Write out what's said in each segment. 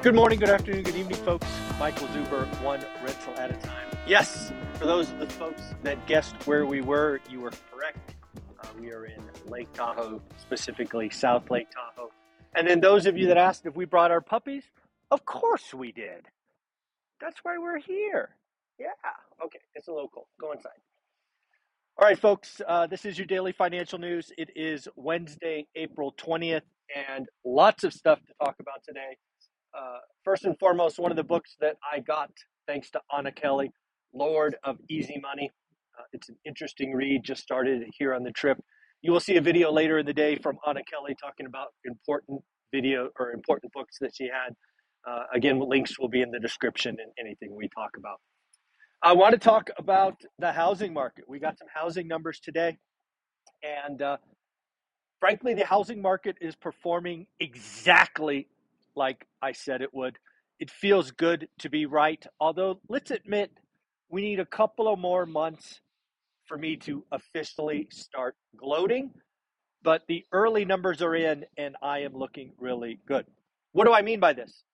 Good morning, good afternoon, good evening, folks. Michael Zuber, one rental at a time. Yes, for those of the folks that guessed where we were, you were correct. Uh, we are in Lake Tahoe, specifically South Lake Tahoe. And then those of you that asked if we brought our puppies, of course we did. That's why we're here. Yeah. Okay, it's a local. Go inside. All right, folks, uh, this is your daily financial news. It is Wednesday, April 20th, and lots of stuff to talk about today. Uh, first and foremost, one of the books that I got thanks to Anna Kelly, Lord of Easy Money. Uh, it's an interesting read, just started here on the trip. You will see a video later in the day from Anna Kelly talking about important video or important books that she had. Uh, again, links will be in the description and anything we talk about. I want to talk about the housing market. We got some housing numbers today, and uh, frankly, the housing market is performing exactly like I said it would. It feels good to be right, although let's admit we need a couple of more months for me to officially start gloating. But the early numbers are in, and I am looking really good. What do I mean by this?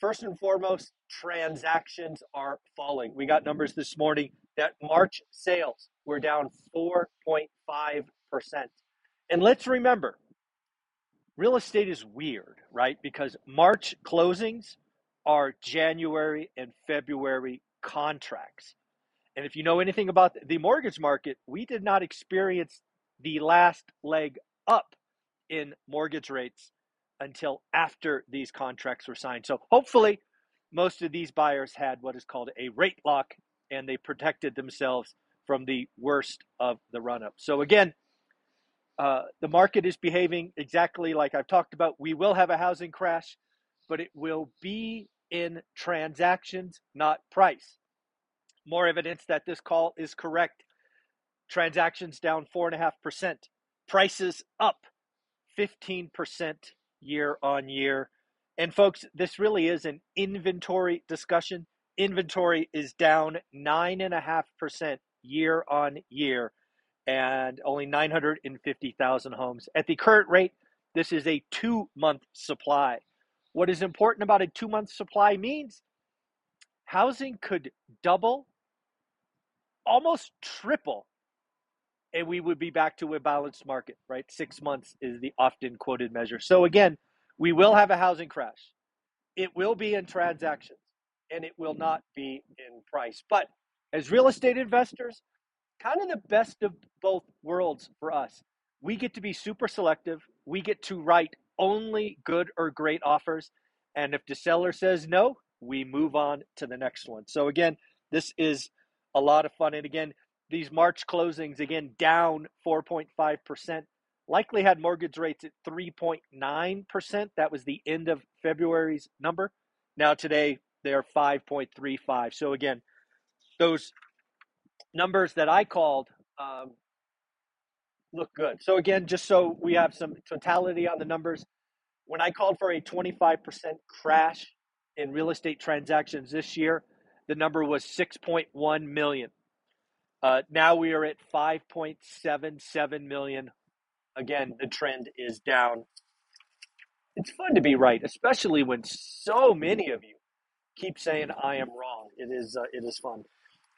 First and foremost, transactions are falling. We got numbers this morning that March sales were down 4.5%. And let's remember, real estate is weird, right? Because March closings are January and February contracts. And if you know anything about the mortgage market, we did not experience the last leg up in mortgage rates until after these contracts were signed. So hopefully, most of these buyers had what is called a rate lock and they protected themselves from the worst of the run up. So, again, uh, the market is behaving exactly like I've talked about. We will have a housing crash, but it will be in transactions, not price. More evidence that this call is correct. Transactions down 4.5%, prices up 15% year on year. And folks, this really is an inventory discussion. Inventory is down 9.5% year on year and only 950,000 homes. At the current rate, this is a two month supply. What is important about a two month supply means housing could double, almost triple, and we would be back to a balanced market, right? Six months is the often quoted measure. So, again, we will have a housing crash. It will be in transactions and it will not be in price. But as real estate investors, kind of the best of both worlds for us. We get to be super selective. We get to write only good or great offers. And if the seller says no, we move on to the next one. So, again, this is a lot of fun. And again, these March closings, again, down 4.5%, likely had mortgage rates at 3.9%. That was the end of February's number. Now, today, they are 5.35. So, again, those numbers that I called um, look good. So again, just so we have some totality on the numbers, when I called for a 25% crash in real estate transactions this year, the number was 6.1 million. Uh, now we are at 5.77 million. Again, the trend is down. It's fun to be right, especially when so many of you keep saying I am wrong. It is uh, it is fun.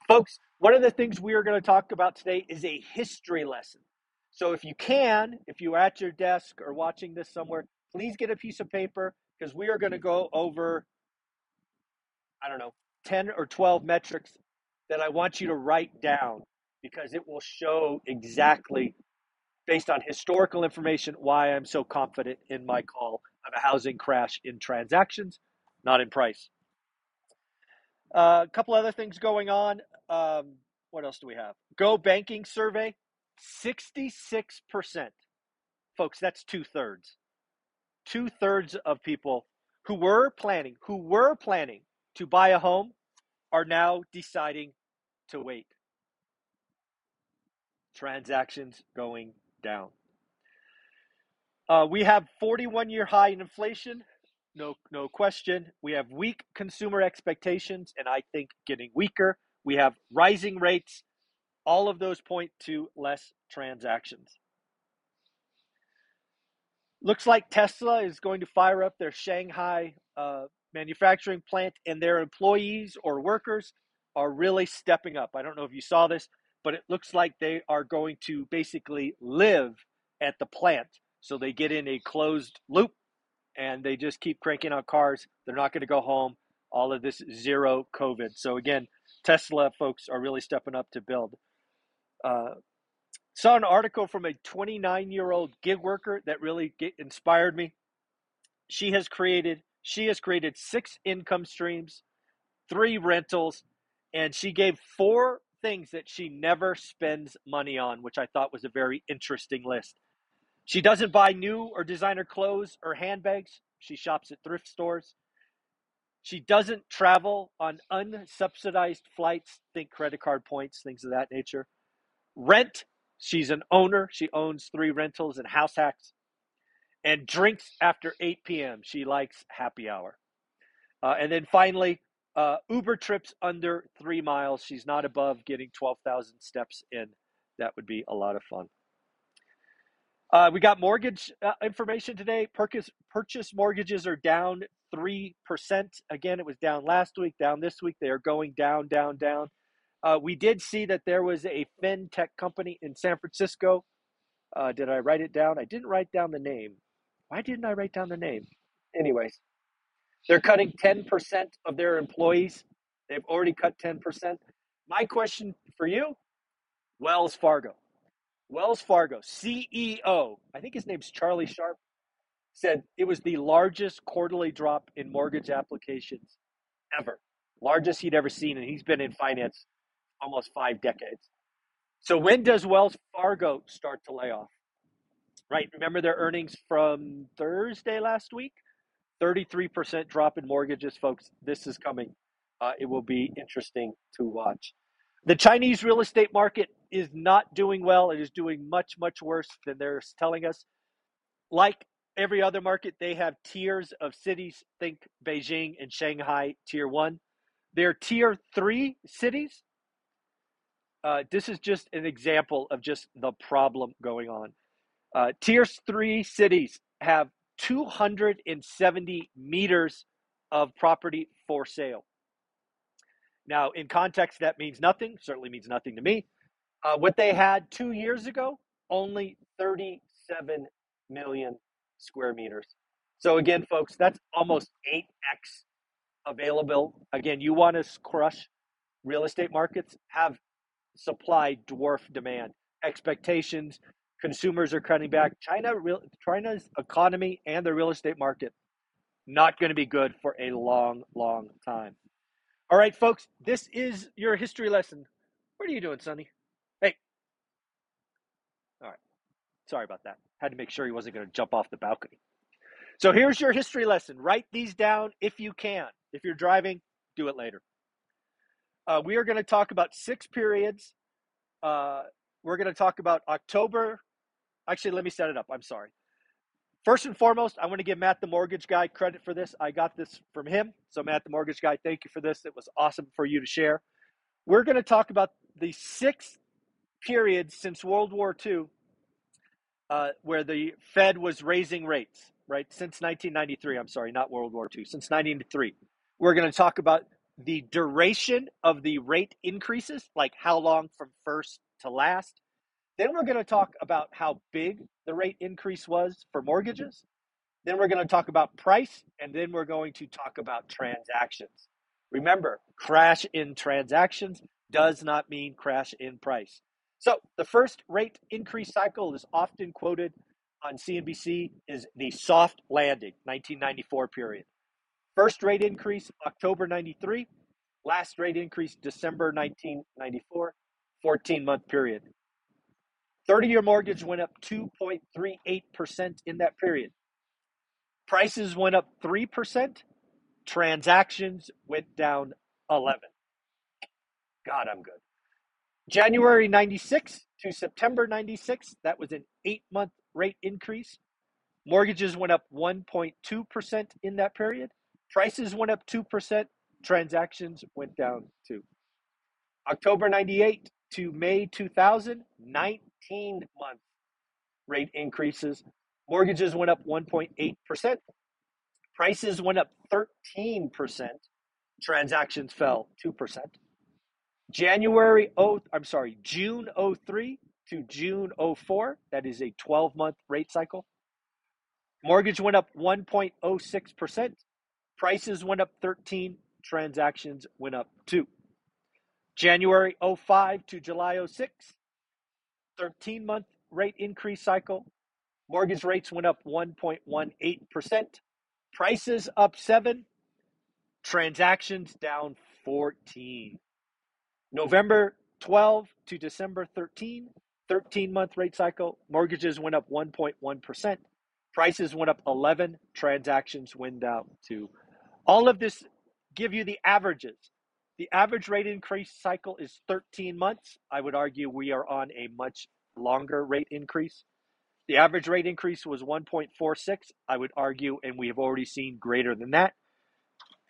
Folks, one of the things we are going to talk about today is a history lesson. So if you can, if you're at your desk or watching this somewhere, please get a piece of paper because we are going to go over, I don't know, 10 or 12 metrics that I want you to write down because it will show exactly, based on historical information, why I'm so confident in my call of a housing crash in transactions, not in price. Uh, a couple other things going on. Um, what else do we have? Go banking survey, 66%. Folks, that's two thirds. two thirds of people who were planning, who were planning to buy a home, are now deciding to wait. Transactions going down. Uh, we have 41 year high in inflation, no, no question. We have weak consumer expectations, and I think getting weaker. We have rising rates. All of those point to less transactions. Looks like Tesla is going to fire up their Shanghai uh, manufacturing plant, and their employees or workers are really stepping up. I don't know if you saw this, but it looks like they are going to basically live at the plant. So they get in a closed loop and they just keep cranking out cars. They're not going to go home. All of this zero COVID. So again, Tesla folks are really stepping up to build. Uh, saw an article from a 29 year old gig worker that really inspired me. She has created she has created six income streams, three rentals, and she gave four things that she never spends money on, which I thought was a very interesting list. She doesn't buy new or designer clothes or handbags. She shops at thrift stores. She doesn't travel on unsubsidized flights, think credit card points, things of that nature. Rent, she's an owner. She owns three rentals and house hacks. And drinks after 8 p.m. She likes happy hour. Uh, and then finally, uh, Uber trips under three miles. She's not above getting 12,000 steps in. That would be a lot of fun. Uh, we got mortgage uh, information today. Purchase, purchase mortgages are down 3%. Again, it was down last week, down this week. They are going down, down, down. Uh, we did see that there was a fintech company in San Francisco. Uh, did I write it down? I didn't write down the name. Why didn't I write down the name? Anyways, they're cutting 10% of their employees. They've already cut 10%. My question for you Wells Fargo. Wells Fargo CEO, I think his name's Charlie Scharf, said it was the largest quarterly drop in mortgage applications ever. Largest he'd ever seen, and he's been in finance almost five decades. So when does Wells Fargo start to lay off? Right, remember their earnings from Thursday last week? 33% drop in mortgages, folks. This is coming. Uh, it will be interesting to watch. The Chinese real estate market is not doing well. It is doing much, much worse than they're telling us. Like every other market, they have tiers of cities. Think Beijing and Shanghai, tier one. They're tier three cities. Uh, this is just an example of just the problem going on. Uh, tier three cities have 270 meters of property for sale. Now, in context, that means nothing, certainly means nothing to me. Uh, what they had two years ago, only 37 million square meters. So, again, folks, that's almost 8x available. Again, you want to crush real estate markets, have supply dwarf demand. Expectations, consumers are cutting back. China, real, China's economy and the real estate market, not going to be good for a long, long time. All right, folks, this is your history lesson. What are you doing, Sonny? All right. Sorry about that. Had to make sure he wasn't going to jump off the balcony. So here's your history lesson. Write these down if you can. If you're driving, do it later. Uh, we are going to talk about six periods. Uh, we're going to talk about October. Actually, let me set it up. I'm sorry. First and foremost, I want to give Matt the mortgage guy credit for this. I got this from him. So, Matt the mortgage guy, thank you for this. It was awesome for you to share. We're going to talk about the six periods since World War II uh, where the Fed was raising rates, right? Since 1993. I'm sorry, not World War II, since 1993. We're going to talk about the duration of the rate increases, like how long from first to last. Then we're going to talk about how big the rate increase was for mortgages. Then we're going to talk about price, and then we're going to talk about transactions. Remember, crash in transactions does not mean crash in price. So the first rate increase cycle is often quoted on CNBC is the soft landing, 1994 period. First rate increase, October 93. Last rate increase, December 1994, 14 month period. 30 year mortgage went up 2.38% in that period. Prices went up 3%, transactions went down 11. God, I'm good. January 96 to September 96, that was an 8-month rate increase. Mortgages went up 1.2% in that period. Prices went up 2%, transactions went down 2. October 98 to May 2000, 19 month rate increases. Mortgages went up 1.8%. Prices went up 13%. Transactions fell 2%. January oh I'm sorry, June 03 to June 04, that is a 12 month rate cycle. Mortgage went up 1.06%. Prices went up 13, transactions went up 2. January 05 to July 06, 13 month rate increase cycle. Mortgage rates went up 1.18%. Prices up 7, transactions down 14. November 12 to December 13, 13 month rate cycle. Mortgages went up 1.1%. Prices went up 11, transactions went down 2. All of this give you the averages. The average rate increase cycle is 13 months. I would argue we are on a much longer rate increase. The average rate increase was 1.46. I would argue, and we have already seen greater than that.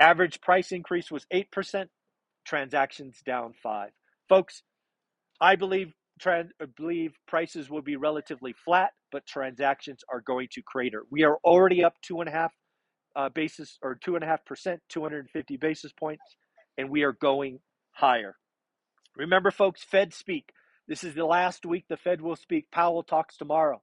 Average price increase was 8%, transactions down 5. Folks, I believe trans, believe prices will be relatively flat, but transactions are going to crater. We are already up two and a half uh, basis or two and a half percent, 250 basis points and we are going higher. Remember, folks, Fed speak. This is the last week the Fed will speak. Powell talks tomorrow.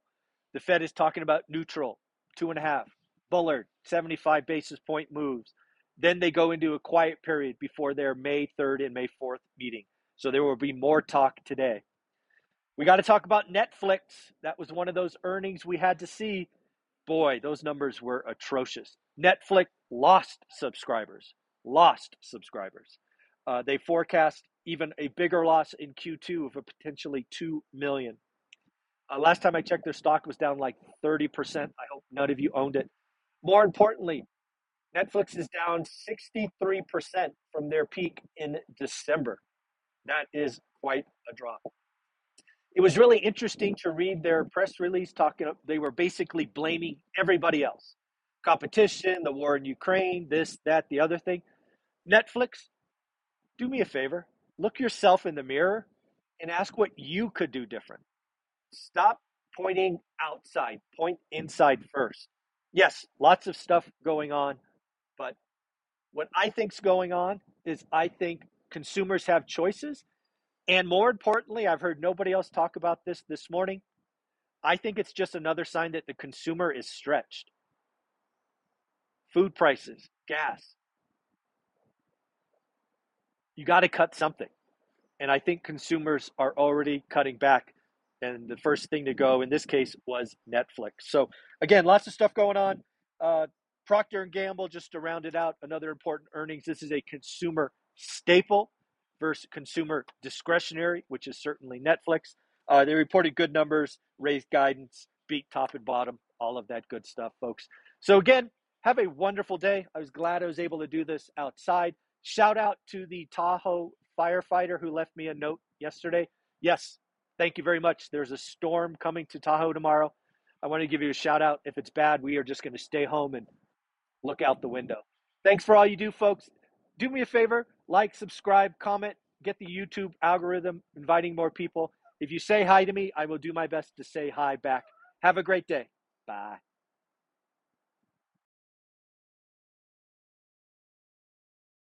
The Fed is talking about neutral, two and a half. Bullard, 75 basis point moves. Then they go into a quiet period before their May 3rd and May 4th meeting. So there will be more talk today. We got to talk about Netflix. That was one of those earnings we had to see. Boy, those numbers were atrocious. Netflix lost subscribers lost subscribers. Uh, they forecast even a bigger loss in Q2 of a potentially 2 million. Uh, last time I checked, their stock was down like 30%. I hope none of you owned it. More importantly, Netflix is down 63% from their peak in December. That is quite a drop. It was really interesting to read their press release talking, they were basically blaming everybody else competition, the war in Ukraine, this, that, the other thing. Netflix, do me a favor. Look yourself in the mirror and ask what you could do different. Stop pointing outside, point inside first. Yes, lots of stuff going on, but what I think's going on is I think consumers have choices. And more importantly, I've heard nobody else talk about this this morning. I think it's just another sign that the consumer is stretched. Food prices, gas, you got to cut something. And I think consumers are already cutting back. And the first thing to go in this case was Netflix. So again, lots of stuff going on. Uh, Procter and Gamble, just to round it out, another important earnings. This is a consumer staple versus consumer discretionary, which is certainly Netflix. Uh, they reported good numbers, raised guidance, beat top and bottom, all of that good stuff, folks. So again, have a wonderful day. I was glad I was able to do this outside. Shout out to the Tahoe firefighter who left me a note yesterday. Yes, thank you very much. There's a storm coming to Tahoe tomorrow. I want to give you a shout out. If it's bad, we are just going to stay home and look out the window. Thanks for all you do, folks. Do me a favor like, subscribe, comment, get the YouTube algorithm inviting more people. If you say hi to me, I will do my best to say hi back. Have a great day. Bye.